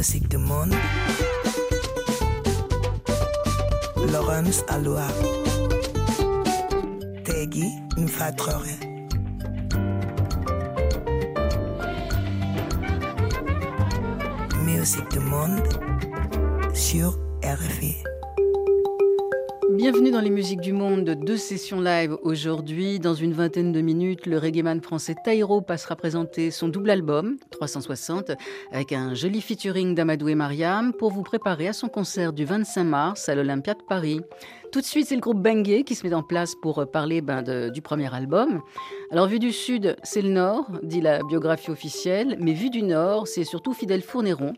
Musique du monde. Laurence Aloha. Tegui Mfatrore. Musique du monde sur RFI. Bienvenue dans les musiques du monde, deux sessions live aujourd'hui. Dans une vingtaine de minutes, le reggaeman français Taïro passera présenter son double album, 360, avec un joli featuring d'Amadou et Mariam pour vous préparer à son concert du 25 mars à l'Olympia de Paris. Tout de suite, c'est le groupe Bengue qui se met en place pour euh, parler ben, du premier album. Alors, vu du sud, c'est le nord, dit la biographie officielle, mais vu du nord, c'est surtout Fidèle Fourneron,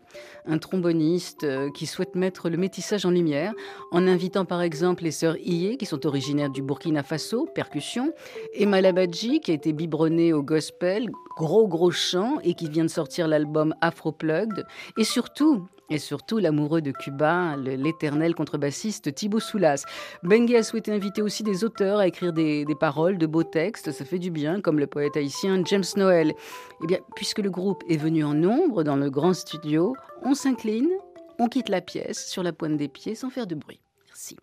un tromboniste euh, qui souhaite mettre le métissage en lumière, en invitant par exemple les sœurs Iye, qui sont originaires du Burkina Faso, percussion, et Malabadji, qui a été biberonné au gospel, gros gros chant, et qui vient de sortir l'album Afro Plugged, et surtout et surtout l'amoureux de Cuba, l'éternel contrebassiste Thibaut Soulas. Bengue a souhaité inviter aussi des auteurs à écrire des, des, paroles, de beaux textes, ça fait du bien, comme le poète haïtien James Noel. Eh bien, puisque le groupe est venu en nombre dans le grand studio, on s'incline, on quitte la pièce sur la pointe des pieds sans faire de bruit. Merci.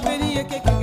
Reggae.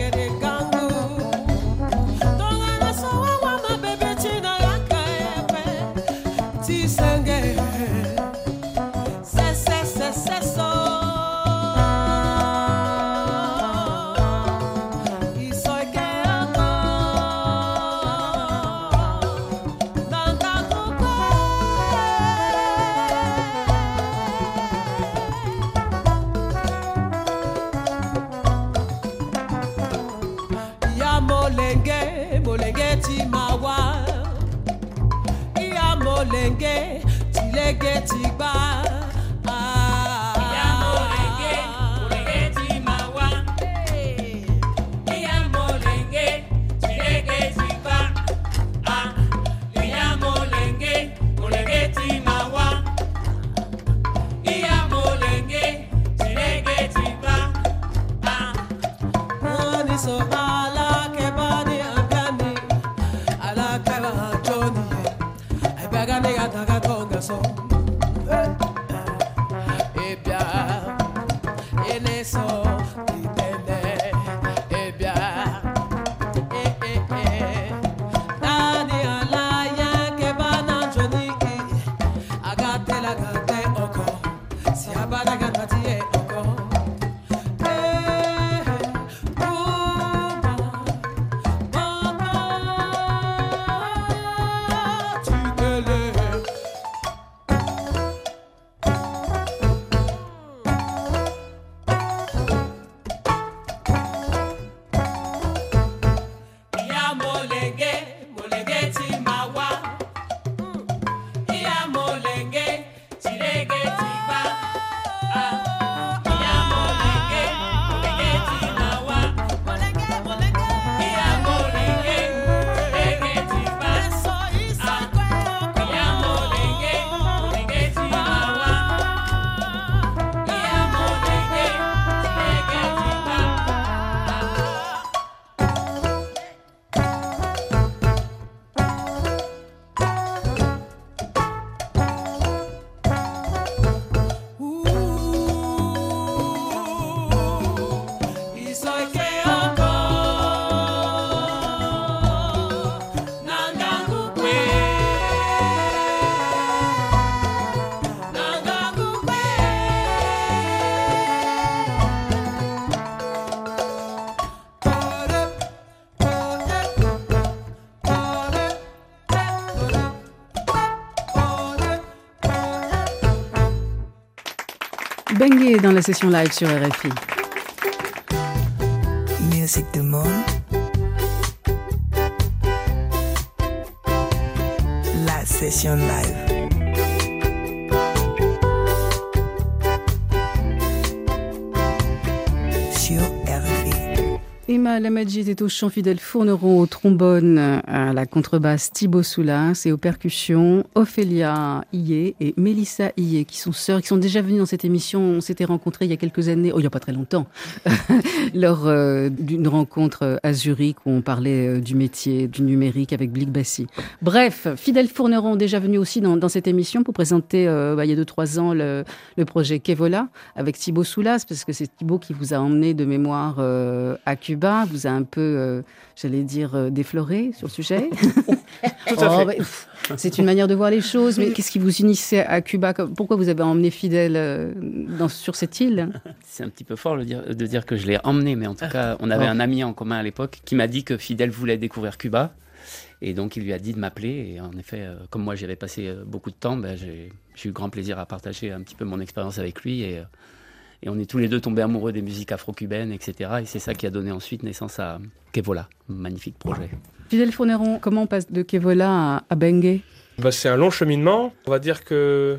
Dans la session live sur RFI. Musique du monde. La session live. Emma Lamadji était au chant fidèle Fourneron, au trombone, à la contrebasse Thibaut Soulas et aux percussions Ophélia Ié et Mélissa Ié, qui sont sœurs, qui sont déjà venues dans cette émission. On s'était rencontrés il y a quelques années, oh, il n'y a pas très longtemps, lors euh, d'une rencontre à Zurich où on parlait euh, du métier du numérique avec Blick Bassi. Bref, Fidèle Fourneron, déjà venu aussi dans, cette émission pour présenter euh, bah, il y a deux trois ans le, projet Kevola avec Thibaut Soulas, parce que c'est Thibaut qui vous a emmené de mémoire à Cuba vous a un peu, euh, j'allais dire, euh, défloré sur le sujet. Tout à fait. Oh, c'est une manière de voir les choses, mais qu'est-ce qui vous unissait à Cuba? Pourquoi vous avez emmené Fidel euh, dans, sur cette île? C'est un petit peu fort de dire que je l'ai emmené, mais en tout cas, on avait oh. un ami en commun à l'époque qui m'a dit que Fidel voulait découvrir Cuba. Et donc, il lui a dit de m'appeler. Et en effet, comme moi, j'y avais passé beaucoup de temps, ben, j'ai eu grand plaisir à partager un petit peu mon expérience avec lui. Et et on est tous les deux tombés amoureux des musiques afro-cubaines, etc. Et c'est ça qui a donné ensuite naissance à Kevola, magnifique projet. Fidel Fourneron, comment on passe de Kevola à, Bengue? Bah, C'est un long cheminement. On va dire que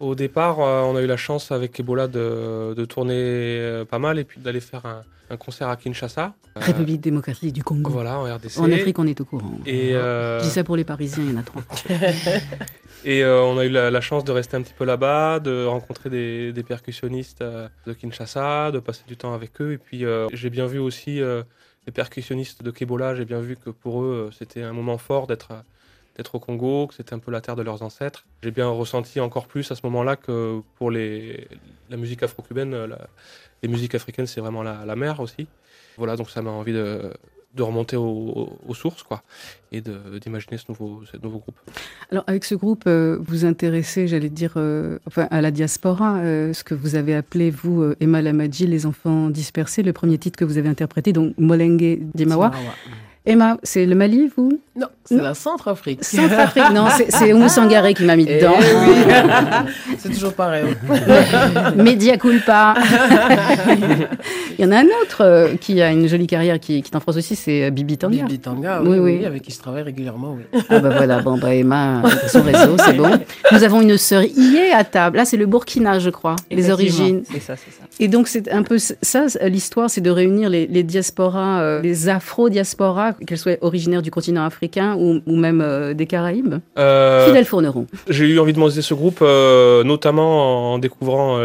au départ, euh, on a eu la chance avec Ebola de, tourner euh, pas mal et puis d'aller faire un, concert à Kinshasa. Euh, République démocratique du Congo. Voilà, en RDC. En Afrique, on est au courant. Et Je dis ça pour les Parisiens, il y en a trois. Et euh, on a eu la, chance de rester un petit peu là-bas, de rencontrer des, percussionnistes euh, de Kinshasa, de passer du temps avec eux. Et puis euh, j'ai bien vu aussi les percussionnistes de Kebola, j'ai bien vu que pour eux c'était un moment fort d'être d'être au Congo, que c'était un peu la terre de leurs ancêtres. J'ai bien ressenti encore plus à ce moment-là que pour les, la musique afro-cubaine, les musiques africaines, c'est vraiment la, la mer aussi. Voilà, donc ça m'a envie de, de remonter aux, sources quoi, et d'imaginer ce nouveau, ce nouveau groupe. Alors avec ce groupe, euh, vous intéressez, j'allais dire, euh, enfin, à la diaspora, euh, ce que vous avez appelé, vous, Emma Lamadji, les enfants dispersés, le premier titre que vous avez interprété, donc Molengue Dimawa. Emma, c'est le Mali, vous? Non, c'est la Centrafrique. Centrafrique, non, c'est Oumou Sangaré qui m'a mis dedans. Eh c'est toujours pareil. Média culpa. Il y en a un autre euh, qui a une jolie carrière qui, qui est en France aussi, c'est euh, Bibi Tanga. Bibi Tanga, oui, oui, avec qui je travaille régulièrement. Oui. Ah bah voilà, bon bah Emma, son réseau, c'est bon. Nous avons une sœur Ié à table. Là, c'est le Burkina, je crois, les origines. C'est ça, c'est ça. Et donc c'est un peu ça, l'histoire, c'est de réunir les, les diasporas, euh, les afro-diasporas qu'elle soit originaire du continent africain ou, même euh, des Caraïbes euh, Fidèle Fourneron. J'ai eu envie de monter ce groupe, euh, notamment en découvrant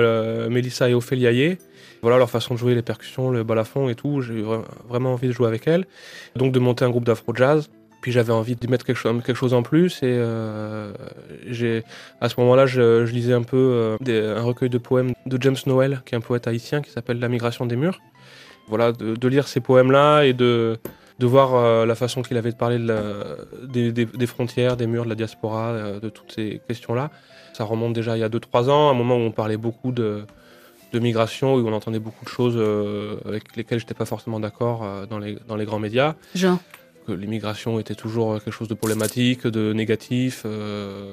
Mélissa et Ophélia Voilà leur façon de jouer les percussions, le balafon et tout. J'ai eu vraiment envie de jouer avec elles. Donc de monter un groupe d'afro-jazz. Puis j'avais envie de mettre quelque chose, quelque chose en plus et j'ai à ce moment-là je, lisais un peu un recueil de poèmes de James Noel qui est un poète haïtien qui s'appelle La migration des murs. Voilà de lire ces poèmes là et de de voir euh, la façon qu'il avait de parler des, frontières, des murs, de la diaspora, euh, de toutes ces questions-là. Ça remonte déjà il y a 2-3 ans, un moment où on parlait beaucoup de, migration, où on entendait beaucoup de choses euh, avec lesquelles je n'étais pas forcément d'accord dans, les, dans les grands médias. Genre que l'immigration était toujours quelque chose de problématique, de négatif,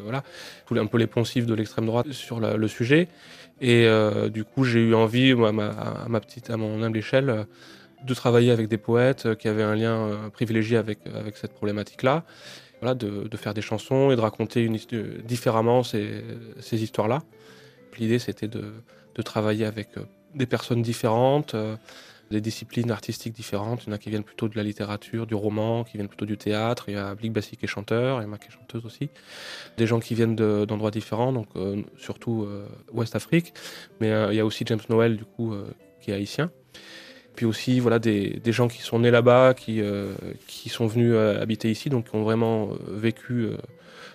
voilà, un peu les poncifs de l'extrême droite sur le sujet. Et du coup, j'ai eu envie, à ma, petite, à mon humble échelle, de travailler avec des poètes euh, qui avaient un lien euh, privilégié avec, euh, avec cette problématique-là. Voilà, de, de, faire des chansons et de raconter différemment ces, ces histoires-là. L'idée, c'était de, de, travailler avec des personnes différentes, des disciplines artistiques différentes. Il y en a qui viennent plutôt de la littérature, du roman, qui viennent plutôt du théâtre. Il y a Blick Bassi qui est chanteur, Emma qui est chanteuse aussi. Des gens qui viennent d'endroits différents, donc surtout Ouest Afrique. Mais il y a aussi James Noel, du coup, qui est haïtien puis aussi voilà des, gens qui sont nés là-bas, qui, euh, sont venus euh, habiter ici, donc qui ont vraiment euh, vécu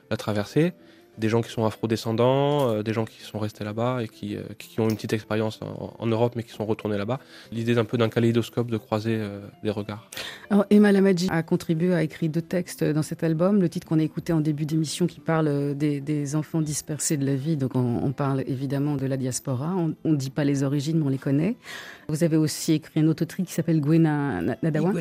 la traversée des gens qui sont afro-descendants, euh, des gens qui sont restés là-bas et qui, euh, qui, ont une petite expérience en, Europe mais qui sont retournés là-bas. L'idée d'un peu d'un kaléidoscope de croiser euh, des regards. Alors Emma Lamadji a contribué à écrire deux textes dans cet album. Le titre qu'on a écouté en début d'émission qui parle des, des, enfants dispersés de la vie, donc on, parle évidemment de la diaspora. On ne dit pas les origines mais on les connaît. Vous avez aussi écrit un autre titre qui s'appelle Gwena Nadawa.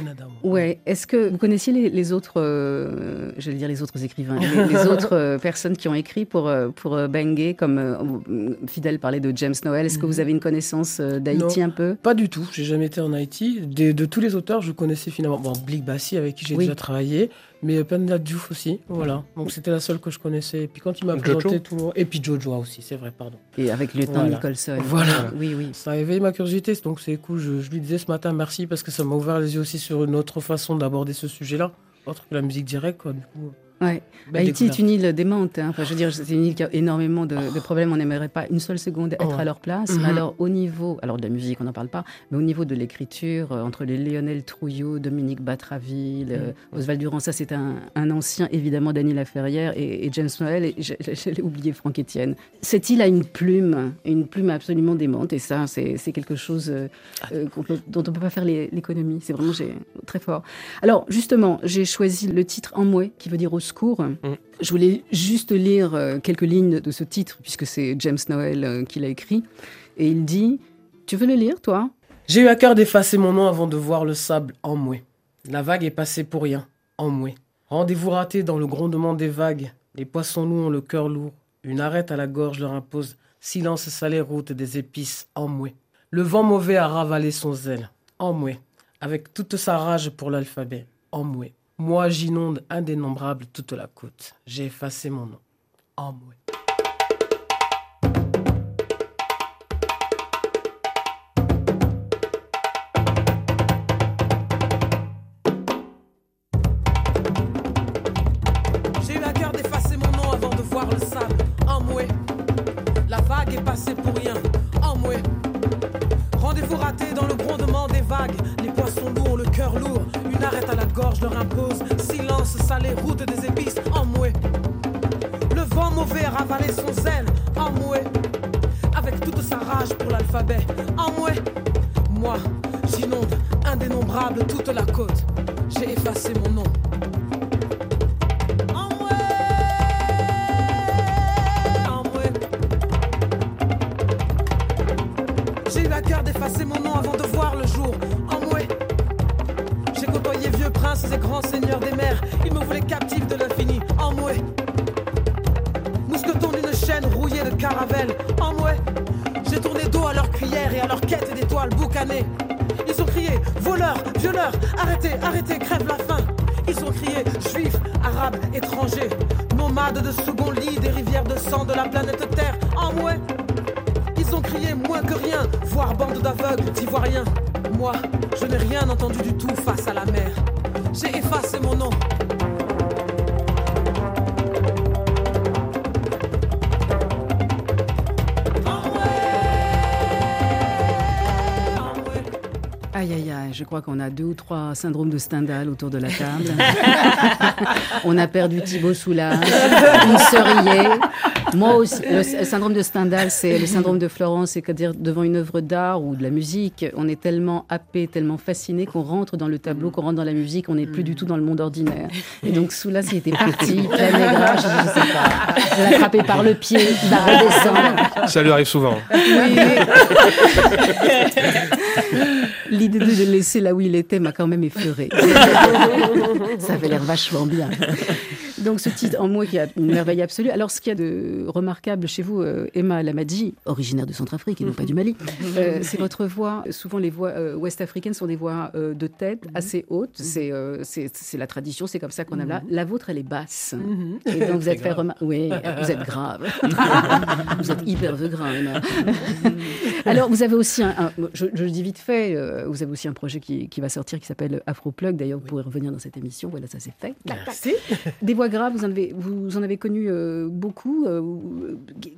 Ouais. Est-ce que vous connaissiez les, autres, j'allais dire les autres écrivains, les, les autres personnes qui ont écrit écrit pour, euh, pour euh, Bengay, comme euh, Fidèle parlait de James Noel. Est-ce que vous Mhm. avez une connaissance d'Haïti un peu? Pas du tout. J'ai jamais été en Haïti. De, de tous les auteurs, je connaissais finalement. Bon, Blick Bassi, avec qui j'ai Oui. déjà travaillé, mais Penda Diouf aussi. Voilà. Donc c'était la seule que je connaissais. Et puis quand il m'a Jojo. présenté tout le monde. Et puis Jojo aussi, c'est vrai, pardon. Et avec le lieutenant Voilà. Nicholson. Voilà. Oui, oui. Ça a éveillé ma curiosité, donc c'est cool. Je, je lui disais ce matin merci parce que ça m'a ouvert les yeux aussi sur une autre façon d'aborder ce sujet-là, autre que la musique directe. Quoi, du coup, Ouais. belle Haïti est une île démente. hein. Enfin, je veux dire, c'est une île qui a énormément de, de problèmes. On n'aimerait pas une seule seconde être Oh. à leur place. Mhm. Alors, au niveau, alors de la musique, on n'en parle pas, mais au niveau de l'écriture, euh, entre les Lionel Trouillot, Dominique Batraville, euh, Mhm. Oswald Durand, ça c'est un, un ancien, évidemment, Dany Laferrière et, et James Noël, et j'allais oublier Franck Etienne. Cette île a une plume, une plume absolument démente, et ça, c'est quelque chose euh, peut- dont on ne peut pas faire l'économie. C'est vraiment très fort. Alors, justement, j'ai choisi le titre En mouet, qui veut dire au secours. Je voulais juste lire euh, quelques lignes de ce titre, puisque c'est James Noel euh, qui l'a écrit. Et il dit Tu veux le lire, toi? J'ai eu à cœur d'effacer mon nom avant de voir le sable en mouet. La vague est passée pour rien, en mouet. Rendez-vous raté dans le grondement des vagues. Les poissons loups ont le cœur lourd. Une arête à la gorge leur impose. Silence salé route des épices, en mouet. Le vent mauvais a ravalé son zèle, en mouet. Avec toute sa rage pour l'alphabet, en mouet. Moi j'inonde indénombrable toute la côte. J'ai effacé mon nom, en mouet. J'ai eu à cœur d'effacer mon nom avant de voir le sable en mouet. La vague est passée pour rien en mouet. Rendez-vous raté dans le grondement des vagues. Les poissons lourds le cœur lourd. Une arête à la gorge leur impose. Silence salé, route des épices en mouet. Le vent mauvais a ravalé son zèle en mouet. Avec toute sa rage pour l'alphabet en mouet. Moi, j'inonde indénombrable toute la côte. J'ai effacé mon nom. J'ai eu à cœur d'effacer mon seigneurs des mers. Ils me voulaient captif de l'infini. En mouet. Mousqueton d'une chaîne rouillée de caravelle. En mouet. J'ai tourné dos à leur cuillère et à leur quête d'étoiles boucanées. Ils ont crié voleurs, violeurs, arrêtez, arrêtez, crève la faim. Ils ont crié juifs, arabes, étrangers, nomades de second lit des rivières de sang de la planète Terre. En mouet. Ils ont crié moins que rien, voire bande d'aveugles, d'ivoiriens. Moi, je n'ai rien entendu du tout face à la mer. J'ai effacé mon nom. Aïe, aïe, aïe, je crois qu'on a deux ou trois syndromes de Stendhal autour de la table. on a perdu Thibaut Soulage, une Serrier. Moi aussi, le syndrome de Stendhal, c'est le syndrome de Florence, c'est-à-dire devant une œuvre d'art ou de la musique, on est tellement happé, tellement fasciné qu'on rentre dans le tableau, qu'on rentre dans la musique, on n'est plus du tout dans le monde ordinaire. Et donc Soulage, il était parti, plein aigrage, je ne sais pas. Je l'ai attrapé par le pied, il va redescendre. Ça lui arrive souvent. L'idée de le laisser là où il était m'a quand même effleuré. Ça avait l'air vachement bien. Donc ce titre en moi qui a une merveille absolue. Alors ce qu'il y a de remarquable chez vous, euh, Emma Lamadji, originaire de Centrafrique et non pas du Mali, euh, c'est votre voix. Souvent les voix euh, ouest-africaines sont des voix euh, de tête assez hautes. C'est euh, c'est c'est la tradition, c'est comme ça qu'on a là. La vôtre, elle est basse. Et donc vous êtes fait remarquer. Oui, vous êtes grave. vous êtes hyper de grain, Emma. Alors, vous avez aussi un, un- je, je le dis vite fait, vous avez aussi un projet qui, qui va sortir qui s'appelle Afroplug. D'ailleurs, vous pourrez revenir dans cette émission. Voilà, ça c'est fait. Merci. Des voix graves, vous en avez, vous en avez connu euh, beaucoup. euh,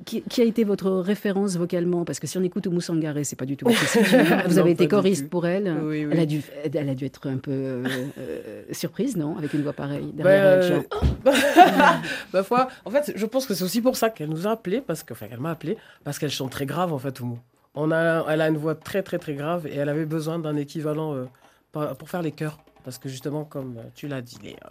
qui, qui a été votre référence vocalement? Parce que si on écoute Oumou Sangaré, c'est pas du tout votre. Vous avez été choriste pour elle. Oui, oui. Elle, a dû, elle a dû être un peu euh, euh, surprise, non? Avec une voix pareille Bah, derrière elle. euh, genre, Ma foi, en fait, je pense que c'est aussi pour ça qu'elle nous a appelés, parce que, enfin, qu'elle m'a appelé, parce qu'elle chante très grave, en fait, Oumou. On a, elle a une voix très, très, très grave, et elle avait besoin d'un équivalent euh, pour faire les chœurs. Parce que justement, comme euh, tu l'as dit, les, euh,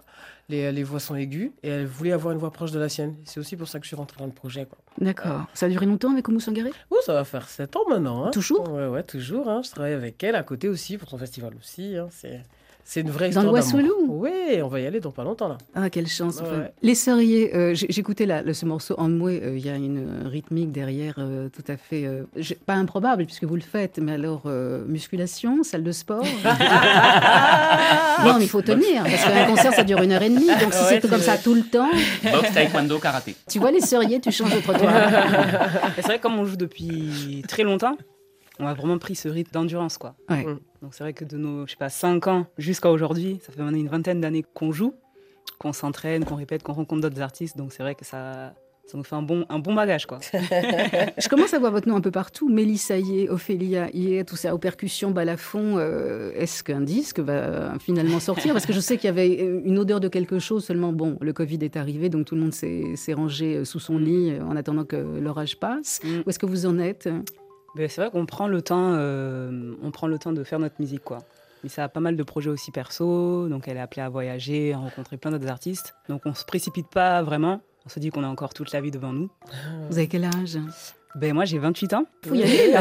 les, les voix sont aiguës, et elle voulait avoir une voix proche de la sienne. C'est aussi pour ça que je suis rentré dans le projet. D'accord. Ça a duré longtemps avec Oumou Sangaré? Oh, ça va faire 7 ans maintenant. hein. Toujours? Ouais, ouais, toujours. hein. Je travaille avec elle à côté aussi, pour son festival aussi. hein. C'est C'est une vraie Dans histoire le. Wassoulou Oui, on va y aller dans pas longtemps là. Ah, quelle chance. Ouais, enfin. ouais. Les Sœuriers, euh, j'ai- j'écoutais ce morceau en mouet, euh, il y a une euh, rythmique derrière euh, tout à fait, euh, pas improbable puisque vous le faites, mais alors euh, musculation, salle de sport? Non, mais il faut tenir, parce qu'un concert ça dure une heure et demie, donc si Ouais, c'est comme ça tout le temps, Boxe, taekwondo, karaté. tu vois les Sœuriers, tu changes de trottoir. Et c'est vrai que comme on joue depuis très longtemps, on a vraiment pris ce rythme d'endurance, quoi. Ouais. Mm. Donc c'est vrai que de nos, je sais pas, 5 ans jusqu'à aujourd'hui, ça fait maintenant une vingtaine d'années qu'on joue, qu'on s'entraîne, qu'on répète, qu'on rencontre d'autres artistes. Donc c'est vrai que ça, ça nous fait un bon, un bon bagage, quoi. Je commence à voir votre nom un peu partout. Mélissa Yé, Ophélia Yé, tout ça, aux percussions, balafon. euh, Est-ce qu'un disque va finalement sortir? Parce que je sais qu'il y avait une odeur de quelque chose, seulement bon, le Covid est arrivé, donc tout le monde s'est rangé euh, sous son lit euh, en attendant que l'orage passe. Mm. Où est-ce que vous en êtes? C'est vrai qu'on prend le temps, euh, on prend le temps de faire notre musique, quoi. Mais ça a pas mal de projets aussi perso, donc elle est appelée à voyager, à rencontrer plein d'autres artistes. Donc on se précipite pas vraiment. On se dit qu'on a encore toute la vie devant nous. Vous avez quel âge? Ben moi j'ai 28 ans. Faut y aller.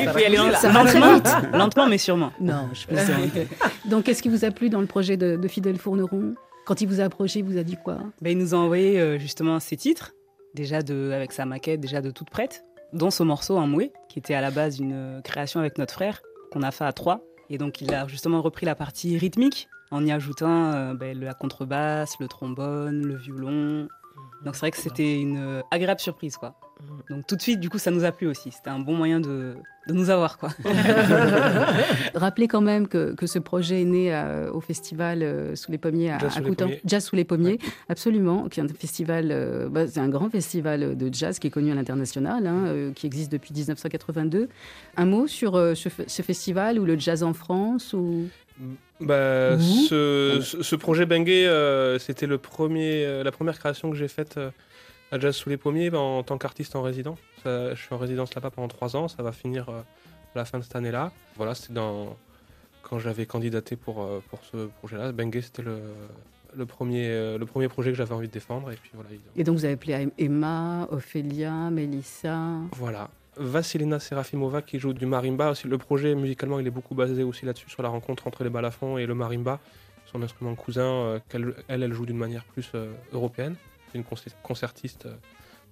Il faut y aller Ça va très lentement, vite. lentement mais sûrement. Non, je plaisante. Donc, qu'est-ce qui vous a plu dans le projet de, de Fidèle Fourneron? Quand il vous a approché, il vous a dit quoi? Ben, il nous a envoyé euh, justement ses titres, déjà de, avec sa maquette, déjà de toute prête, dont ce morceau en mouet, qui était à la base une euh, création avec notre frère, qu'on a fait à trois. Et donc il a justement repris la partie rythmique en y ajoutant euh, ben, la contrebasse, le trombone, le violon. Donc c'est vrai que c'était une euh, agréable surprise, quoi. Donc tout de suite, du coup, ça nous a plu aussi. C'était un bon moyen de, de nous avoir, quoi. Rappelez quand même que, que ce projet est né euh, au festival euh, sous les pommiers à, Jazz à. Jazz sous les pommiers, absolument, qui est un festival, euh, bah, c'est un grand festival de jazz qui est connu à l'international, hein, euh, qui existe depuis 1982. Un mot sur euh, ce, festival ou le jazz en France ou? Bah, Ouh. ce, projet Bengue, euh, c'était le premier, euh, la première création que j'ai faite euh, à Jazz sous les pommiers bah, en tant qu'artiste en résident. Ça- je suis en résidence là-bas pendant trois ans, ça va finir euh, à la fin de cette année-là. Voilà, c'était dans quand j'avais candidaté pour, euh, pour ce projet-là. Bengue, c'était le, le, premier, euh, le premier projet que j'avais envie de défendre. Et puis voilà, ils- Et donc vous avez appelé à Emma, Ophélia, Mélissa. Voilà. Vassilina Serafimova qui joue du marimba. Aussi, le projet musicalement, il est beaucoup basé aussi là-dessus, sur la rencontre entre les balafons et le marimba, son instrument cousin, euh, qu'elle elle, elle joue d'une manière plus euh, européenne. Une concer- concertiste euh,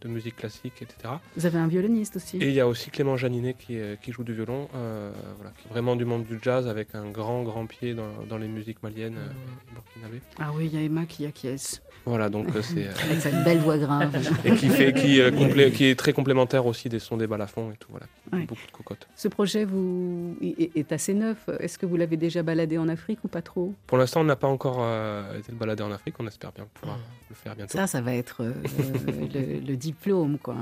de musique classique, etc. Vous avez un violoniste aussi. Et il y a aussi Clément Janinet qui, euh, qui joue du violon, euh, voilà, qui est vraiment du monde du jazz avec un grand, grand pied dans, dans les musiques maliennes euh, et burkinabées. Ah oui, il y a Emma qui acquiesce, Voilà, donc c'est. avec sa belle voix grave. et qui, fait, qui, complé- qui est très complémentaire aussi des sons des balafons et tout, voilà. Ouais. Beaucoup de cocottes. Ce projet vous est, est assez neuf. Est-ce que vous l'avez déjà baladé en Afrique ou pas trop? Pour l'instant, on n'a pas encore été le balader en Afrique. On espère bien pouvoir le faire bientôt. Ça, ça va être le, le diplôme, quoi.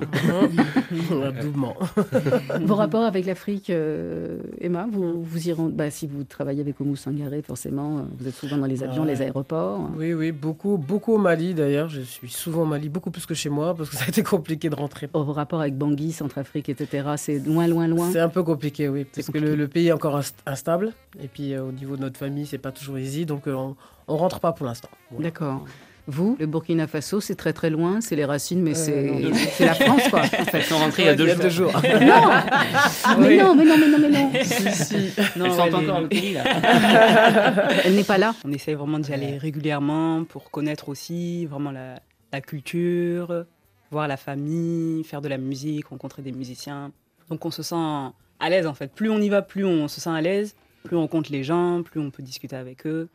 Doublement. Vos rapports avec l'Afrique, euh, Emma, vous, vous y rendez bah, Si vous travaillez avec Oumou Sangaré, forcément, euh, vous êtes souvent dans les avions, Ouais. les aéroports. Oui, oui, beaucoup, beaucoup au Mali d'ailleurs. Je suis souvent au Mali, beaucoup plus que chez moi parce que ça a été compliqué de rentrer. Vos rapports avec Bangui, Centrafrique, etc., c'est loin, loin, loin. C'est un peu compliqué, oui, parce que le, le pays est encore inst- instable. Et puis euh, au niveau de notre famille, c'est pas toujours easy, donc euh, on, on rentre pas pour l'instant. Voilà. D'accord. Vous, le Burkina Faso, c'est très très loin, c'est les racines, mais c'est non. c'est la France, quoi. en Elles fait. sont rentrées il y a deux jours. jours. Non mais Oui. non, mais non, mais non, mais non si, si. Non, Elles sont elle est- encore le pays, là. Elle n'est pas là. On essaye vraiment d'y aller régulièrement pour connaître aussi vraiment la, la culture, voir la famille, faire de la musique, rencontrer des musiciens. Donc on se sent à l'aise en fait. Plus on y va, plus on se sent à l'aise, plus on rencontre les gens, plus on peut discuter avec eux.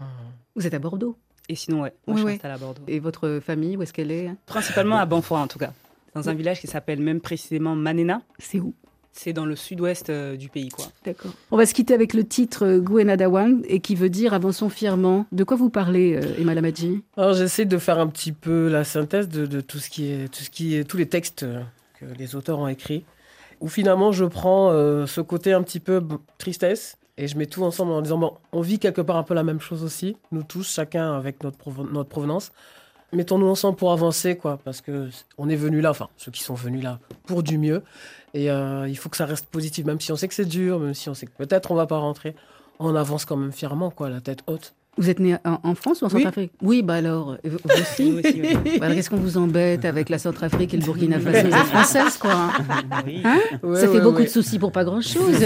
Vous êtes à Bordeaux. Et sinon, ouais, moi Oui, je oui. suis installée à Bordeaux. Et votre famille, où est-ce qu'elle est? Principalement à Banfoy en tout cas. Dans un village qui s'appelle même précisément Manena. C'est où? C'est dans le sud-ouest euh, du pays quoi. D'accord. On va se quitter avec le titre euh, Gouenadawan et qui veut dire avançons fièrement. De quoi vous parlez, euh, Emma Lamadji? Alors j'essaie de faire un petit peu la synthèse de, de tout ce qui est, tout ce qui est, tous les textes que les auteurs ont écrits. Où finalement je prends euh, ce côté un petit peu tristesse et je mets tout ensemble en disant bon, on vit quelque part un peu la même chose aussi, nous tous, chacun avec notre, provenance. Mettons-nous ensemble pour avancer, quoi, parce que on est venus là, enfin ceux qui sont venus là pour du mieux. Et euh, il faut que ça reste positif, même si on sait que c'est dur, même si on sait que peut-être on va pas rentrer, on avance quand même fièrement, quoi, la tête haute. Vous êtes né en, France ou en Centrafrique? Oui, bah alors, vous aussi, bah, Qu'est-ce qu'on vous embête avec la Centrafrique et le Burkina Faso? Vous êtes française, quoi. Hein, hein? Ça fait beaucoup de soucis pour pas grand-chose.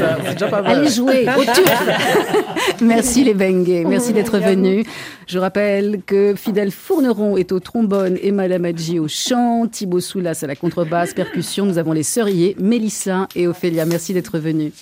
Allez jouer au Merci les Bengues, merci d'être venus. Je rappelle que Fidèle Fourneron est au trombone, Emma Lamadji au chant, Thibaut Soulas à la contrebasse, percussion. Nous avons les sœuriers, Mélissa et Ophélia. Merci d'être venus.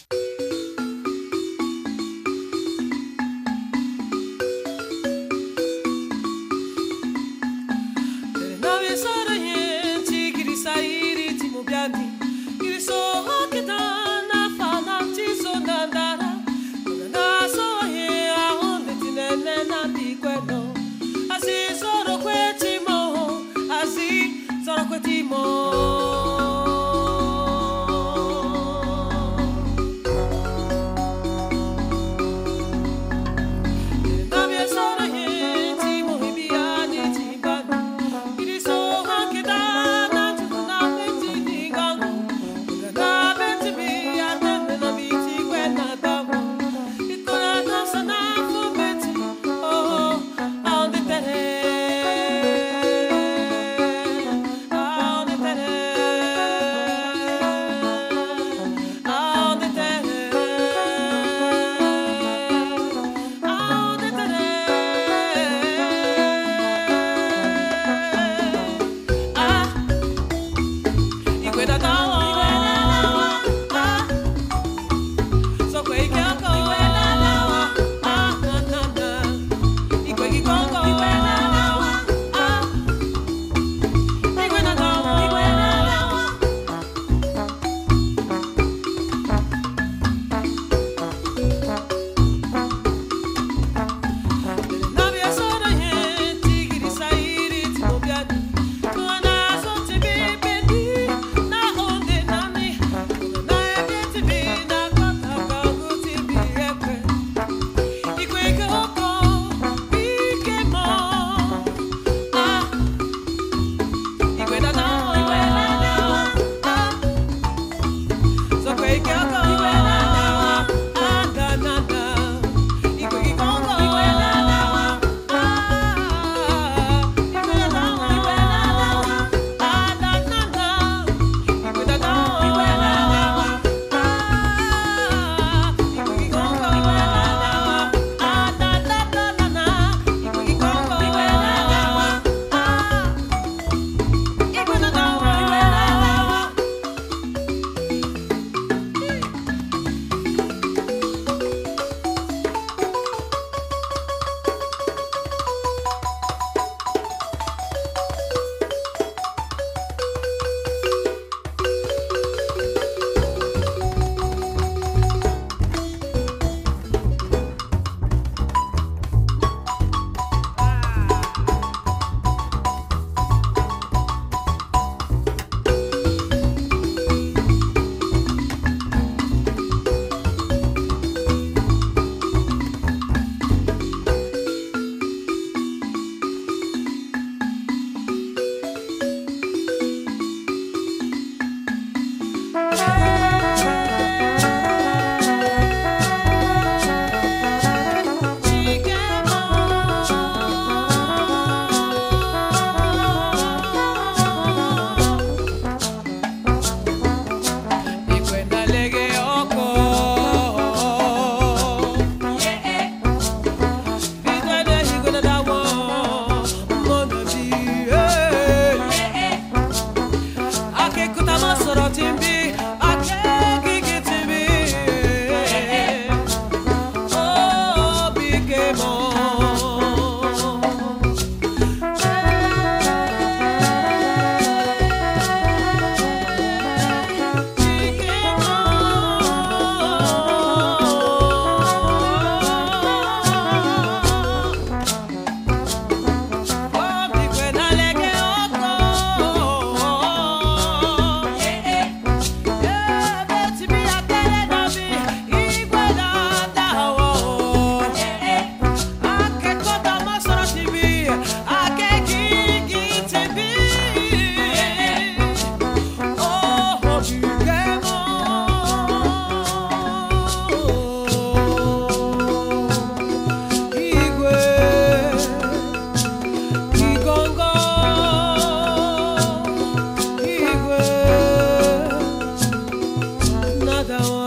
cada hora.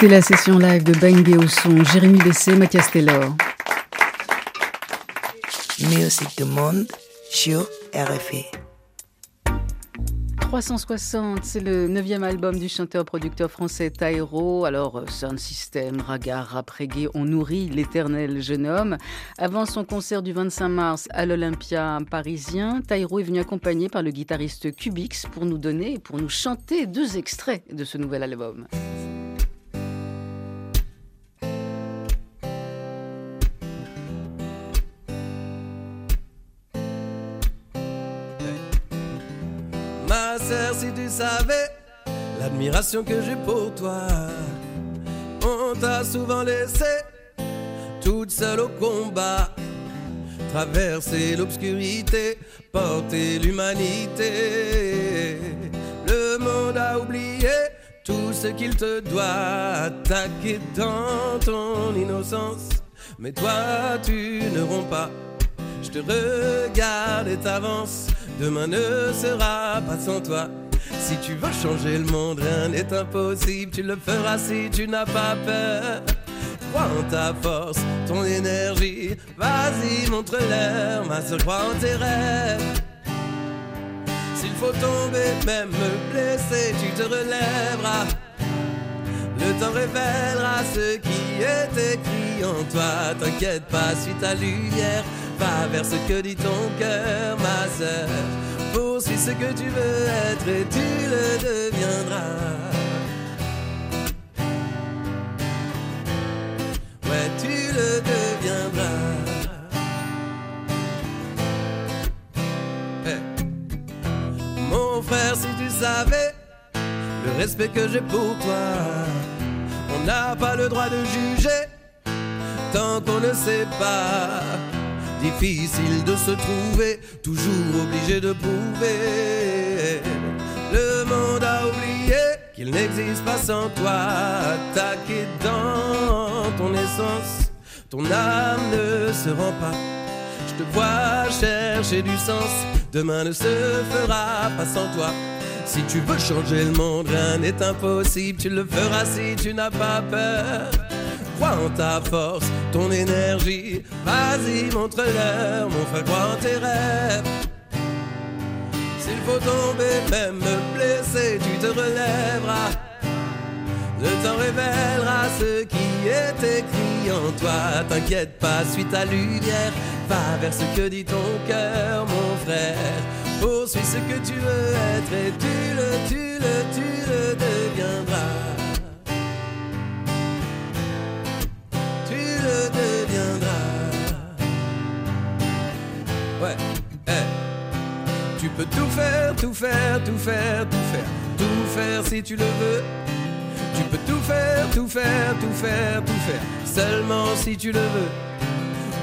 C'était la session live de Bangé au son, Jérémy Bessé, Mathias Taylor. Musique du monde sur RFI. 360, c'est le neuvième album du chanteur-producteur français Tairo. Alors, euh, sound system, raga, rap reggae, on nourrit l'éternel jeune homme. Avant son concert du 25 mars à l'Olympia parisien, Tairo est venu accompagné par le guitariste Cubix pour nous donner, pour nous chanter deux extraits de ce nouvel album. Savais l'admiration que j'ai pour toi. On t'a souvent laissé toute seule au combat. Traverser l'obscurité, porter l'humanité. Le monde a oublié tout ce qu'il te doit. Attaquer dans ton innocence. Mais toi, tu ne romps pas. Je te regarde et t'avance. Demain ne sera pas sans toi. Si tu veux changer le monde, rien n'est impossible. Tu le feras si tu n'as pas peur. Crois en ta force, ton énergie. Vas-y, montre-leur, ma soeur, crois en tes rêves. S'il faut tomber, même me blesser, tu te relèveras. Le temps révélera ce qui est écrit en toi. T'inquiète pas, suis ta lumière. Va vers ce que dit ton cœur, ma sœur. Poursuis ce que tu veux être et tu le deviendras. Ouais, tu le deviendras. Mon frère, si tu savais le respect que j'ai pour toi, on n'a pas le droit de juger tant qu'on ne sait pas difficile de se trouver, toujours obligé de prouver. Le monde a oublié qu'il n'existe pas sans toi, attaqué dans ton essence, ton âme ne se rend pas. Je te vois chercher du sens, demain ne se fera pas sans toi. Si tu veux changer le monde, rien n'est impossible, tu le feras si tu n'as pas peur crois en ta force, ton énergie. Vas-y, montre-leur, mon frère, crois en tes rêves. S'il faut tomber, même me blesser, tu te relèveras. Le temps révélera ce qui est écrit en toi. T'inquiète pas, suis ta lumière. Va vers ce que dit ton cœur, mon frère. Poursuis ce que tu veux être et tu le, tu le, tu le deviendras. Peux tout faire, tout faire, tout faire, tout faire, tout faire si tu le veux. Tu peux tout faire, tout faire, tout faire, tout faire, seulement si tu le veux.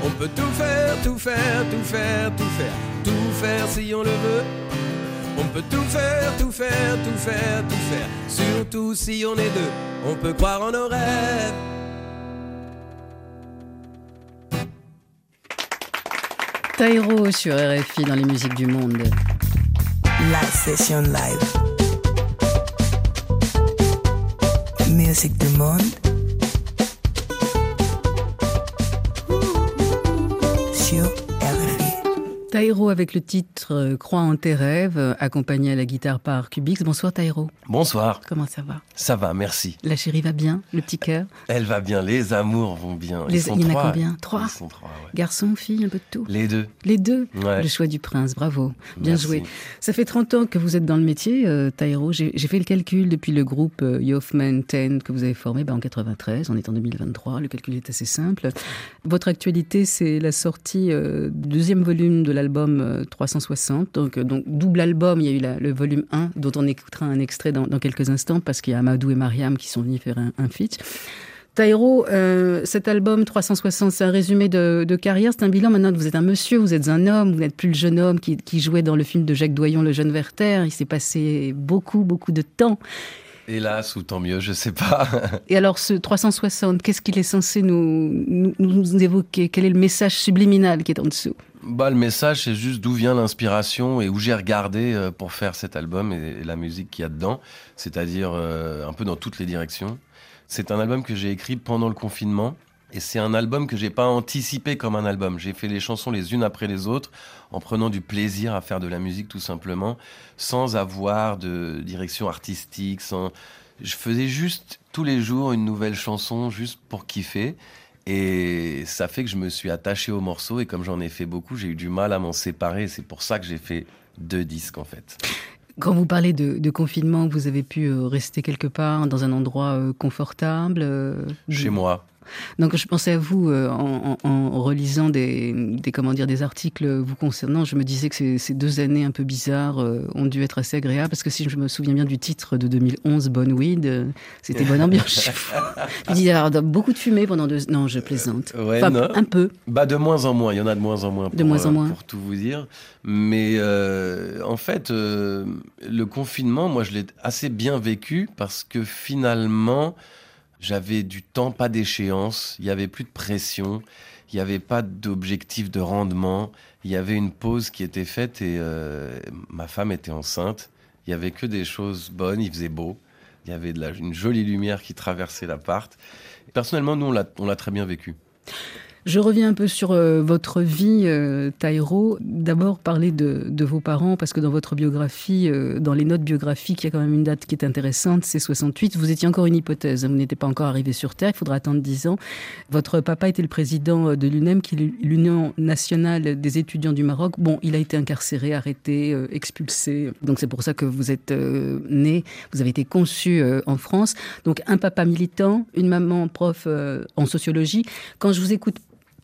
On peut tout faire, tout faire, tout faire, tout faire, tout faire si on le veut. On peut tout faire, tout faire, tout faire, tout faire, surtout si on est deux. On peut croire en nos rêves. Taïro sur RFI dans les musiques du monde. La session live. Musique du monde. Taïro avec le titre euh, Croix en tes rêves, euh, accompagné à la guitare par Cubix. Bonsoir Taïro. Bonsoir. Comment ça va? Ça va, merci. La chérie va bien Le petit cœur? Elle va bien, les amours vont bien. Les... Ils sont Il y en trois. a combien Trois? Ils sont trois, ouais. Garçon, fille, un peu de tout? Les deux. Les deux? Ouais. Le choix du prince, bravo. Bien Merci. joué. Ça fait 30 ans que vous êtes dans le métier, euh, Taïro. J'ai fait le calcul depuis le groupe euh, Yoffman 10 que vous avez formé ben, en 93. On est en 2023. Le calcul est assez simple. Votre actualité, c'est la sortie euh, du deuxième volume de l'album euh, 360. Donc, euh, donc, double album. Il y a eu la- le volume 1, dont on écoutera un extrait dans, dans quelques instants, parce qu'il y a Amadou et Mariam qui sont venus faire un, un feat. Taïro, euh, cet album 360, c'est un résumé de, de carrière, c'est un bilan. Maintenant, vous êtes un monsieur, vous êtes un homme, vous n'êtes plus le jeune homme qui, qui jouait dans le film de Jacques Doyon, Le Jeune Werther. Il s'est passé beaucoup, beaucoup de temps. Hélas, ou tant mieux, je sais pas. Et alors, ce 360, qu'est-ce qu'il est censé nous, nous, nous évoquer? Quel est le message subliminal qui est en dessous? Bah, le message, c'est juste d'où vient l'inspiration et où j'ai regardé euh, pour faire cet album et, la musique qu'il y a dedans, c'est-à-dire euh, un peu dans toutes les directions. C'est un album que j'ai écrit pendant le confinement. Et c'est un album que j'ai pas anticipé comme un album. J'ai fait les chansons les unes après les autres, en prenant du plaisir à faire de la musique tout simplement, sans avoir de direction artistique. Sans... Je faisais juste tous les jours une nouvelle chanson, juste pour kiffer. Et ça fait que je me suis attaché aux morceaux. Et comme j'en ai fait beaucoup, j'ai eu du mal à m'en séparer. C'est pour ça que j'ai fait deux disques en fait. Quand vous parlez de, confinement, vous avez pu euh, rester quelque part dans un endroit euh, confortable euh, Chez moi. Donc je pensais à vous euh, en, relisant des, comment dire des articles vous concernant. Je me disais que ces, deux années un peu bizarres euh, ont dû être assez agréables parce que si je me souviens bien du titre de 2011, Bonne Weed, euh, c'était bonne ambiance. je dis alors beaucoup de fumée pendant deux. Non, je plaisante. un peu. Bah de moins en moins. Il y en a de moins en moins. Pour, de moins en moins. Pour tout vous dire. Mais en fait, le confinement, moi, je l'ai assez bien vécu parce que finalement. J'avais du temps, pas d'échéance, il n'y avait plus de pression, il n'y avait pas d'objectif de rendement, il y avait une pause qui était faite et euh, ma femme était enceinte. Il n'y avait que des choses bonnes, il faisait beau, il y avait une jolie lumière qui traversait l'appart. Personnellement, nous, on l'a très bien vécu. Je reviens un peu sur euh, votre vie, euh, Tairo. D'abord, parler de, vos parents, parce que dans votre biographie, euh, dans les notes biographiques, il y a quand même une date qui est intéressante, c'est 68. Vous étiez encore une hypothèse, hein. vous n'étiez pas encore arrivé sur Terre, il faudra attendre 10 ans. Votre papa était le président de l'UNEM, qui est l'Union nationale des étudiants du Maroc. Bon, il a été incarcéré, arrêté, expulsé. Donc c'est pour ça que vous êtes né, vous avez été conçu en France. Donc un papa militant, une maman prof en sociologie. Quand je vous écoute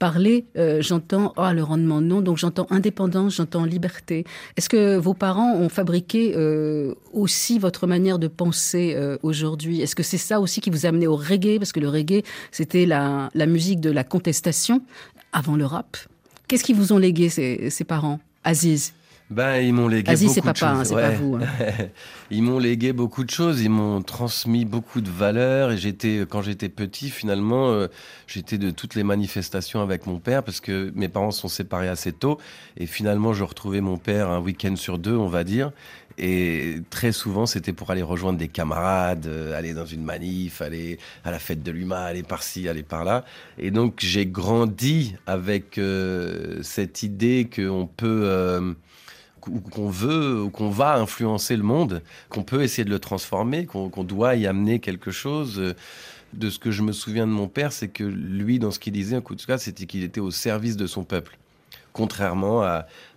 parler, euh, j'entends ah le rendement non, donc j'entends indépendance, j'entends liberté. Est-ce que vos parents ont fabriqué euh, aussi votre manière de penser euh, aujourd'hui? Est-ce que c'est ça aussi qui vous a amené au reggae? Parce que le reggae, c'était la, musique de la contestation avant le rap. Qu'est-ce qu'ils vous ont légué ces parents? Aziz ben, ils m'ont légué beaucoup de papa, hein, pas vous. Hein. ils m'ont légué beaucoup de choses, ils m'ont transmis beaucoup de valeurs. Et j'étais, quand j'étais petit, finalement, euh, j'étais de toutes les manifestations avec mon père parce que mes parents sont séparés assez tôt. Et finalement, je retrouvais mon père un week-end sur deux, on va dire. Et très souvent, c'était pour aller rejoindre des camarades, euh, aller dans une manif, aller à la fête de l'UMA, aller par-ci, aller par-là. Et donc, j'ai grandi avec euh, cette idée qu'on peut qu'on veut ou qu'on va influencer le monde, qu'on peut essayer de le transformer, qu'on doit y amener quelque chose. De ce que je me souviens de mon père, c'est que lui, dans ce qu'il disait, en tout cas, c'était qu'il était au service de son peuple, contrairement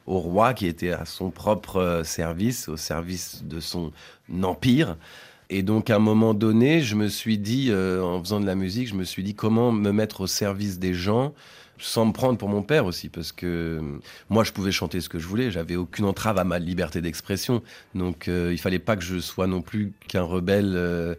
au roi qui était à son propre euh, service, au service de son empire. Et donc, à un moment donné, je me suis dit, euh, en faisant de la musique, je me suis dit comment me mettre au service des gens sans me prendre pour mon père aussi, parce que euh, moi, je pouvais chanter ce que je voulais, j'avais aucune entrave à ma liberté d'expression. Donc, euh, il fallait pas que je sois non plus qu'un rebelle euh,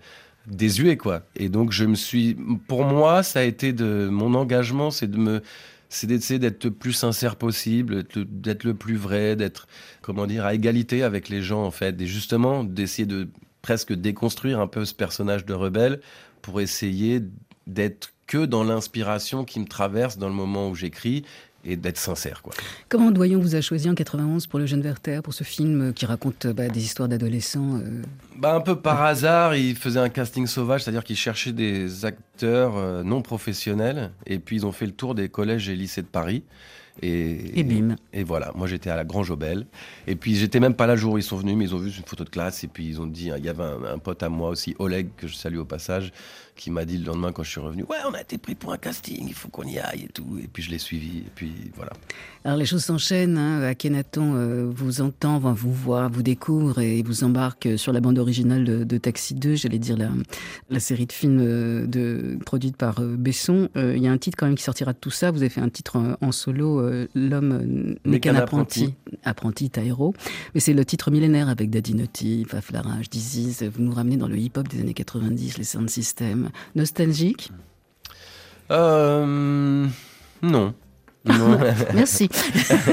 désuet, quoi. Et donc, je me suis, pour moi, ça a été de mon engagement, c'est de me, c'est d'essayer d'être le plus sincère possible, d'être le plus vrai, d'être, comment dire, à égalité avec les gens, en fait, et justement d'essayer de presque déconstruire un peu ce personnage de rebelle pour essayer d'être que dans l'inspiration qui me traverse dans le moment où j'écris et d'être sincère. Quoi. Comment Doyon vous a choisi en 91 pour Le Jeune Werther, pour ce film qui raconte bah, des histoires d'adolescents euh bah, Un peu par hasard, il faisait un casting sauvage, c'est-à-dire qu'il cherchait des acteurs euh, non professionnels, et puis ils ont fait le tour des collèges et lycées de Paris. Et, et, bim. Et voilà, moi j'étais à la Grange Aubel. Et puis j'étais même pas là le jour où ils sont venus, mais ils ont vu une photo de classe. Et puis ils ont dit, il y avait un, un pote à moi aussi, Oleg, que je salue au passage, qui m'a dit le lendemain quand je suis revenu Ouais, on a été pris pour un casting, il faut qu'on y aille et tout. Et puis je l'ai suivi, et puis voilà. Alors les choses s'enchaînent. Hein. Akhenaton euh, vous entend, vous voit, vous découvre et vous embarque sur la bande originale de, Taxi 2, j'allais dire la, la, série de films euh, de, produite par euh, Besson. Euh, il y a un titre quand même qui sortira de tout ça. Vous avez fait un titre en, solo, L'homme n'est qu'un apprenti, apprenti Tairo. Mais c'est le titre millénaire avec Daddy Naughty, Faflarage, Disease. Vous nous ramenez dans le hip-hop des années 90, les sound systems. Nostalgique euh, Non. Merci.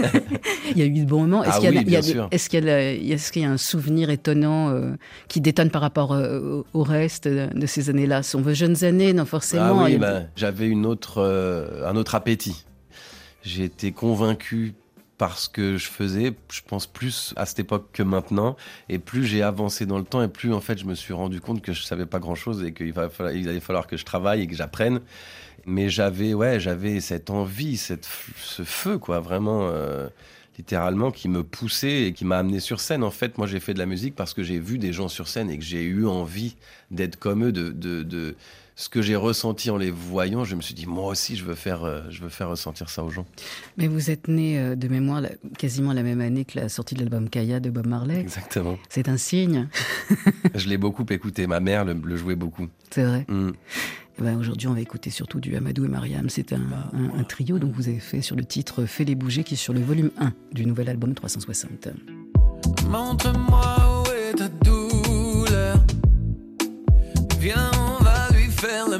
il y a eu de bons moments. Est-ce qu'il y, a un souvenir étonnant euh, qui détonne par rapport euh, au reste de, ces années-là? Sont vos jeunes années Non, forcément. Ah ben, j'avais une autre, un autre appétit. J'ai été convaincu parce que je faisais, je pense, plus à cette époque que maintenant. Et plus j'ai avancé dans le temps, et plus en fait, je me suis rendu compte que je savais pas grand chose et qu'il il allait falloir que je travaille et que j'apprenne. Mais j'avais, ouais, j'avais cette envie, cette, ce feu, quoi, vraiment. Euh, littéralement qui me poussait et qui m'a amené sur scène. En fait, moi j'ai fait de la musique parce que j'ai vu des gens sur scène et que j'ai eu envie d'être comme eux, de, de, ce que j'ai ressenti en les voyant, je me suis dit, moi aussi, je veux faire, euh, je veux faire ressentir ça aux gens. Mais vous êtes né euh, de mémoire quasiment la même année que la sortie de l'album Kaya de Bob Marley. Exactement. C'est un signe. je l'ai beaucoup écouté. Ma mère le, jouait beaucoup. C'est vrai. Mm. Eh ben Aujourd'hui, on va écouter surtout du Amadou et Mariam. C'est un, un, trio dont vous avez fait sur le titre Fais les bouger, qui est sur le volume 1 du nouvel album 360. Montre-moi où est ta douleur. Viens faire la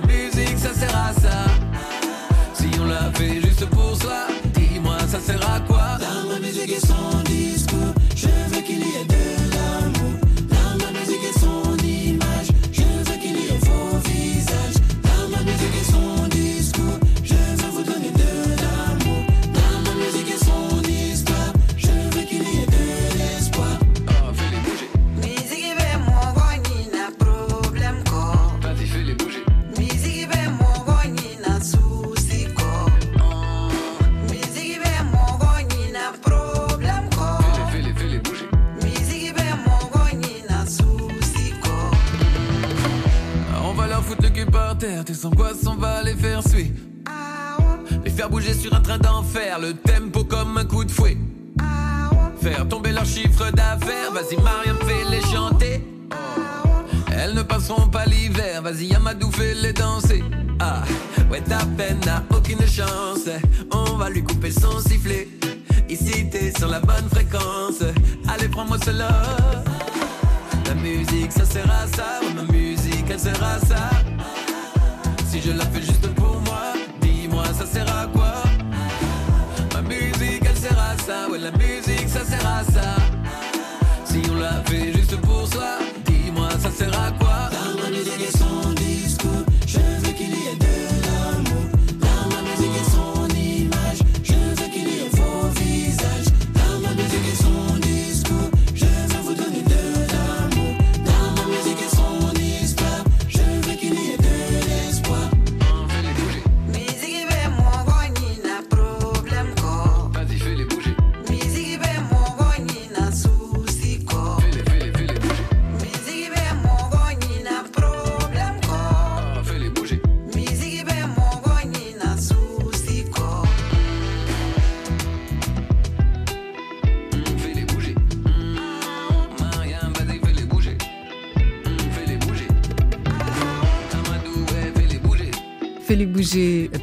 la musique ça sert à ça. Si on la fait juste pour soi, dis-moi ça sert à quoi? Dans musique et son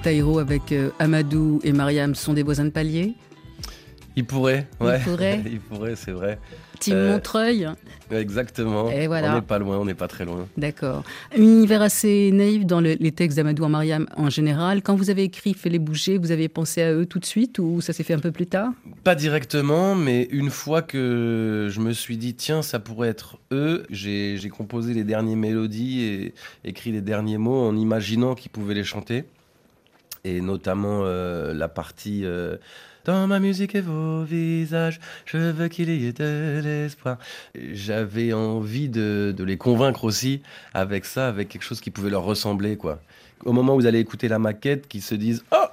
Taïro, avec euh, Amadou et Mariam, sont des voisins de palier. Il pourrait, ouais. Il pourrait. Il pourrait, c'est vrai. Team Euh, Montreuil. Exactement. Et voilà. On n'est pas loin, on n'est pas très loin. D'accord. Un univers assez naïf dans le- les textes d'Amadou en Mariam en général. Quand vous avez écrit Fais-les bouger, vous avez pensé à eux tout de suite ou ça s'est fait un peu plus tard? Pas directement, mais une fois que je me suis dit, tiens, ça pourrait être eux, j'ai composé les dernières mélodies et écrit les derniers mots en imaginant qu'ils pouvaient les chanter. Et notamment euh, la partie euh, Dans ma musique et vos visages, je veux qu'il y ait de l'espoir. J'avais envie de, de les convaincre aussi avec ça, avec quelque chose qui pouvait leur ressembler. quoi. Au moment où vous allez écouter la maquette, qu'ils se disent Oh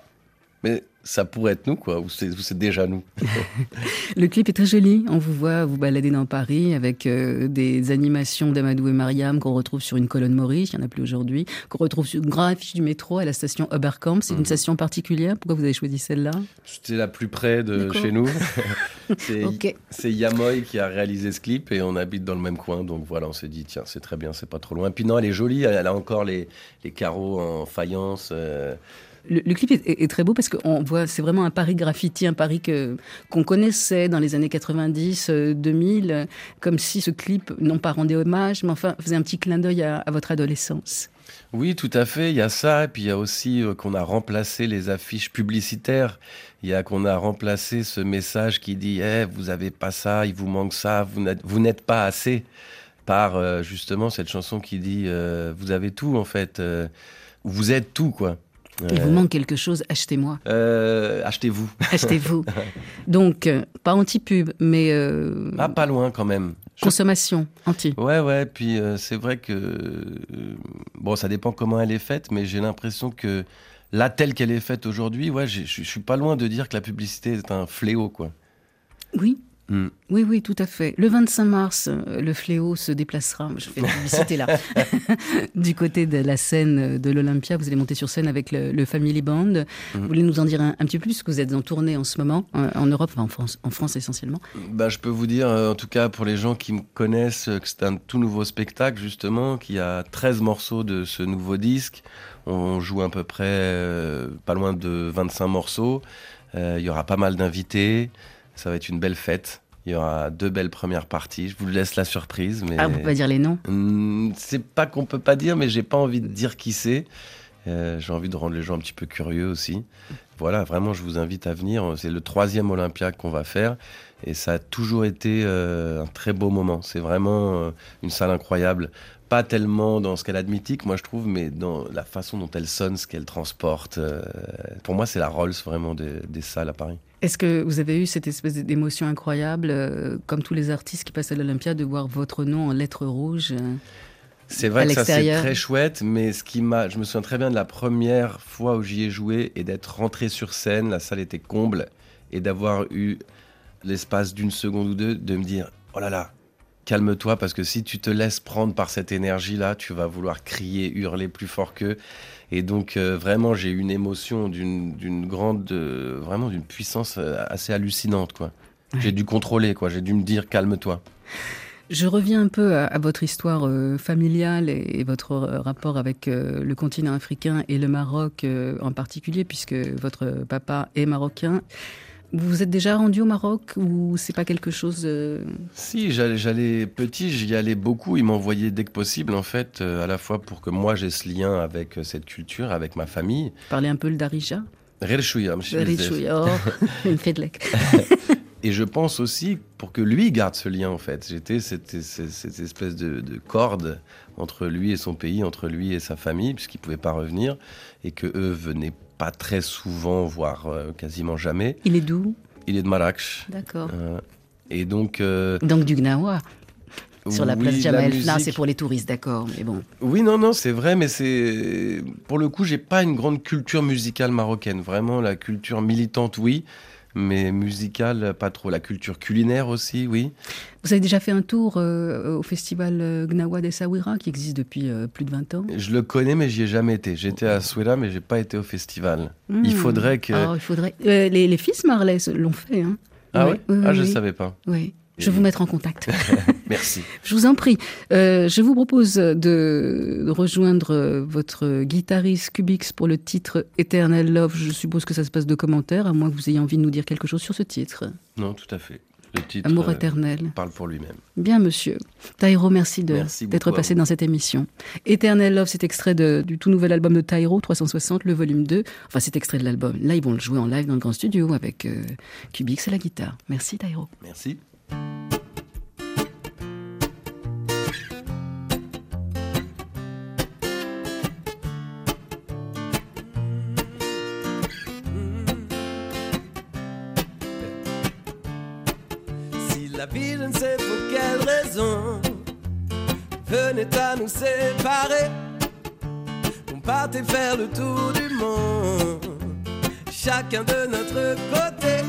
Mais ça pourrait être nous, quoi, ou c'est déjà nous. Le clip est très joli. On vous voit vous balader dans Paris avec euh, des animations d'Amadou et Mariam qu'on retrouve sur une colonne Maurice, il n'y en a plus aujourd'hui, qu'on retrouve sur une grande affiche du métro à la station Oberkamp. C'est une Mhm. station particulière. Pourquoi vous avez choisi celle-là? C'était la plus près de chez nous. c'est Yamoy qui a réalisé ce clip et on habite dans le même coin. Donc voilà, on s'est dit, tiens, c'est très bien, c'est pas trop loin. Puis non, elle est jolie, elle a encore les, les carreaux en faïence. euh, Le, clip est, très beau parce qu'on voit, c'est vraiment un Paris graffiti, un Paris que qu'on connaissait dans les années 90, euh, 2000, euh, comme si ce clip, non pas rendait hommage, mais enfin faisait un petit clin d'œil à, votre adolescence. Oui, tout à fait. Il y a ça. Et puis il y a aussi euh, qu'on a remplacé les affiches publicitaires. Il y a qu'on a remplacé ce message qui dit Eh, Vous avez pas ça, il vous manque ça, vous n'êtes- pas assez. Par euh, justement cette chanson qui dit Vous avez tout en fait. vous êtes tout, quoi. Il vous manque quelque chose, achetez-moi, euh, Achetez-vous. achetez-vous. Donc, euh, pas anti-pub, mais euh, Ah, pas loin quand même. Consommation anti. Ouais, ouais. Puis euh, c'est vrai que. bon, ça dépend comment elle est faite, mais j'ai l'impression que là, telle qu'elle est faite aujourd'hui, ouais, je suis pas loin de dire que la publicité est un fléau, quoi. Oui. Mm. Oui, oui, tout à fait. Le 25 mars, euh, le fléau se déplacera. Je fais la publicité là. du côté de la scène de l'Olympia, vous allez monter sur scène avec le, le Family Band. Mm. Vous voulez nous en dire un, un petit peu plus, parce que vous êtes en tournée en ce moment, euh, en Europe, enfin en France, en France essentiellement. Bah, je peux vous dire, euh, en tout cas pour les gens qui me connaissent, euh, que c'est un tout nouveau spectacle, justement, qui a 13 morceaux de ce nouveau disque. On joue à peu près euh, pas loin de 25 morceaux. Euh, Il y aura pas mal d'invités. Ça va être une belle fête. Il y aura deux belles premières parties. Je vous laisse la surprise. Mais... Ah, on peut pas dire les noms? Hmm, C'est pas qu'on peut pas dire, mais j'ai pas envie de dire qui c'est. Euh, j'ai envie de rendre les gens un petit peu curieux aussi. Voilà, vraiment, je vous invite à venir. C'est le troisième Olympia qu'on va faire. Et ça a toujours été euh, un très beau moment. C'est vraiment euh, une salle incroyable. Pas tellement dans ce qu'elle a de mythique, moi je trouve, mais dans la façon dont elle sonne, ce qu'elle transporte. Pour moi, c'est la Rolls vraiment des, des salles à Paris. Est-ce que vous avez eu cette espèce d'émotion incroyable, euh, comme tous les artistes qui passent à l'Olympia, de voir votre nom en lettres rouges euh, C'est À vrai que ça c'est très chouette, mais ce qui m'a, je me souviens très bien de la première fois où j'y ai joué et d'être rentré sur scène, la salle était comble et d'avoir eu l'espace d'une seconde ou deux de me dire oh là là, calme-toi parce que si tu te laisses prendre par cette énergie là, tu vas vouloir crier, hurler plus fort qu'eux. Et donc euh, vraiment j'ai eu une émotion d'une grande, euh, vraiment d'une puissance euh, assez hallucinante quoi. J'ai dû contrôler quoi, j'ai dû me dire calme-toi. Je reviens un peu à, à votre histoire euh, familiale et, et votre rapport avec le continent africain et le Maroc en particulier, puisque votre papa est marocain. Vous vous êtes déjà rendu au Maroc ou c'est pas quelque chose euh, Si, j'allais, petit, j'y allais beaucoup. Ils m'envoyaient dès que possible, en fait, euh, à la fois pour que moi j'ai ce lien avec euh, cette culture, avec ma famille. Parler un peu le darija chouïa. Oh. Et je pense aussi pour que lui garde ce lien, en fait. J'étais cette, espèce de, de corde entre lui et son pays, entre lui et sa famille, puisqu'il pouvait pas revenir, et que eux venaient pas très souvent, voire euh, quasiment jamais. Il est d'où? Il est de Marrakech. D'accord. Euh, et donc. euh, Donc du Gnawa, sur la oui, place Jamal. Non, musique- c'est pour les touristes, d'accord, mais bon. Oui, non, non, c'est vrai, mais c'est. Pour le coup, j'ai pas une grande culture musicale marocaine. Vraiment, la culture militante, oui, mais musicale, pas trop. La culture culinaire aussi, oui. Vous avez déjà fait un tour euh, au festival euh, Gnawa d'Essaouira, qui existe depuis euh, plus de 20 ans? Je le connais, mais j'y ai jamais été. J'étais à Souela, mais j'ai pas été au festival. Il Hmm. faudrait que. Ah, il faudrait. Euh, les, les fils Marley se- l'ont fait. Hein. Ah oui, Ah, oui, je oui. savais pas. Oui. Je vais vous mettre en contact. Merci. je vous en prie. Euh, je vous propose de, rejoindre votre guitariste Cubix pour le titre Eternal Love. Je suppose que ça se passe de commentaires, à moins que vous ayez envie de nous dire quelque chose sur ce titre. Non, tout à fait. Le titre. Amour euh, éternel. parle pour lui-même. Bien, monsieur. Taïro, merci d'être passé dans cette émission. Eternal Love, c'est extrait de- du tout nouvel album de Taïro, 360, le volume 2. Enfin, c'est extrait de l'album. Là, ils vont le jouer en live dans le grand studio avec euh, Cubix et la guitare. Merci, Taïro. Merci. Si la vie, je ne sais pour quelle raison, venait à nous séparer, on partait faire le tour du monde. chacun de notre côté.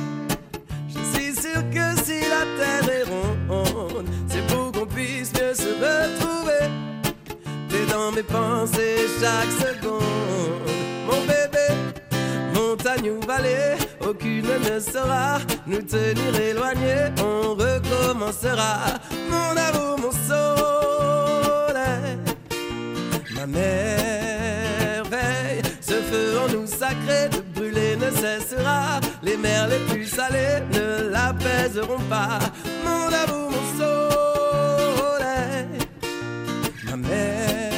C'est pour qu'on puisse mieux se retrouver. T'es dans mes pensées chaque seconde, mon bébé. Montagne ou vallée, aucune ne saura nous tenir éloignés. On recommencera, mon amour, mon soleil, ma merveille. Ce feu en nous sacré de brûler ne cessera. Les mers les plus salées ne l'apaiseront pas. Mon amour, mon soleil, ma merveille.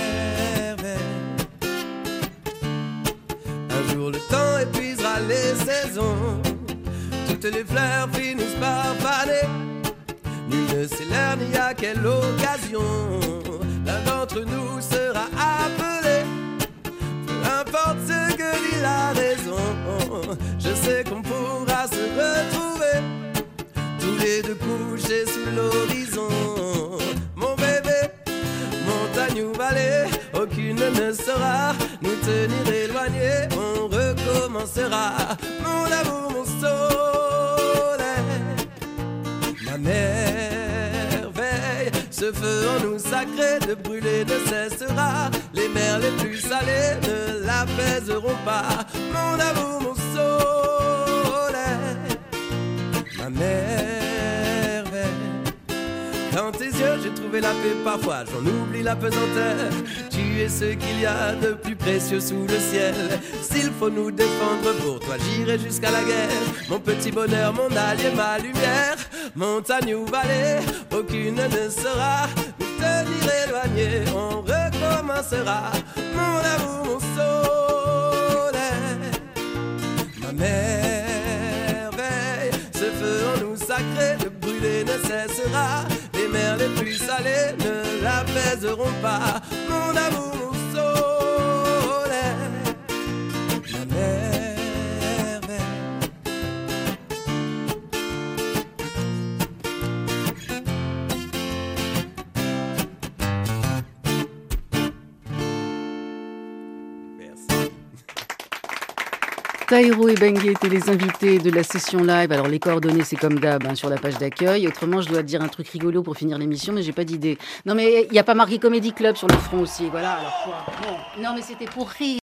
Un jour le temps épuisera les saisons. Toutes les fleurs finissent par faner. Nul ne sait ni à quelle occasion. L'un d'entre nous sera appelé. Peu importe ce que dit la raison. Je sais qu'on se retrouver. Tous les deux couchés sous l'horizon. Mon bébé, montagne ou vallée, aucune ne saura nous tenir éloignés. On recommencera, mon amour, mon soleil, ma merveille. Ce feu en nous sacré de brûler ne cessera. Les mers les plus salées ne l'apaiseront pas. Mon amour, mon soleil, ma merveille. Dans tes yeux, j'ai trouvé la paix parfois, j'en oublie la pesanteur. Tu es ce qu'il y a de plus précieux sous le ciel. S'il faut nous défendre pour toi, j'irai jusqu'à la guerre. Mon petit bonheur, mon allié, ma lumière. Montagne ou vallée, aucune ne sera nous tenir éloignés. On recommencera, mon amour, mon soleil, ma merveille. Cessera. Les mers les plus salées ne l'apaiseront pas. Mon amour, Taïro et Bengue étaient les invités de la session live. Alors les coordonnées, c'est comme d'hab hein, sur la page d'accueil. Autrement, je dois dire un truc rigolo pour finir l'émission, mais j'ai pas d'idée. Non, mais il n'y a pas marqué Comedy Club sur le front aussi. Voilà. Alors quoi? Non, mais c'était pour rire.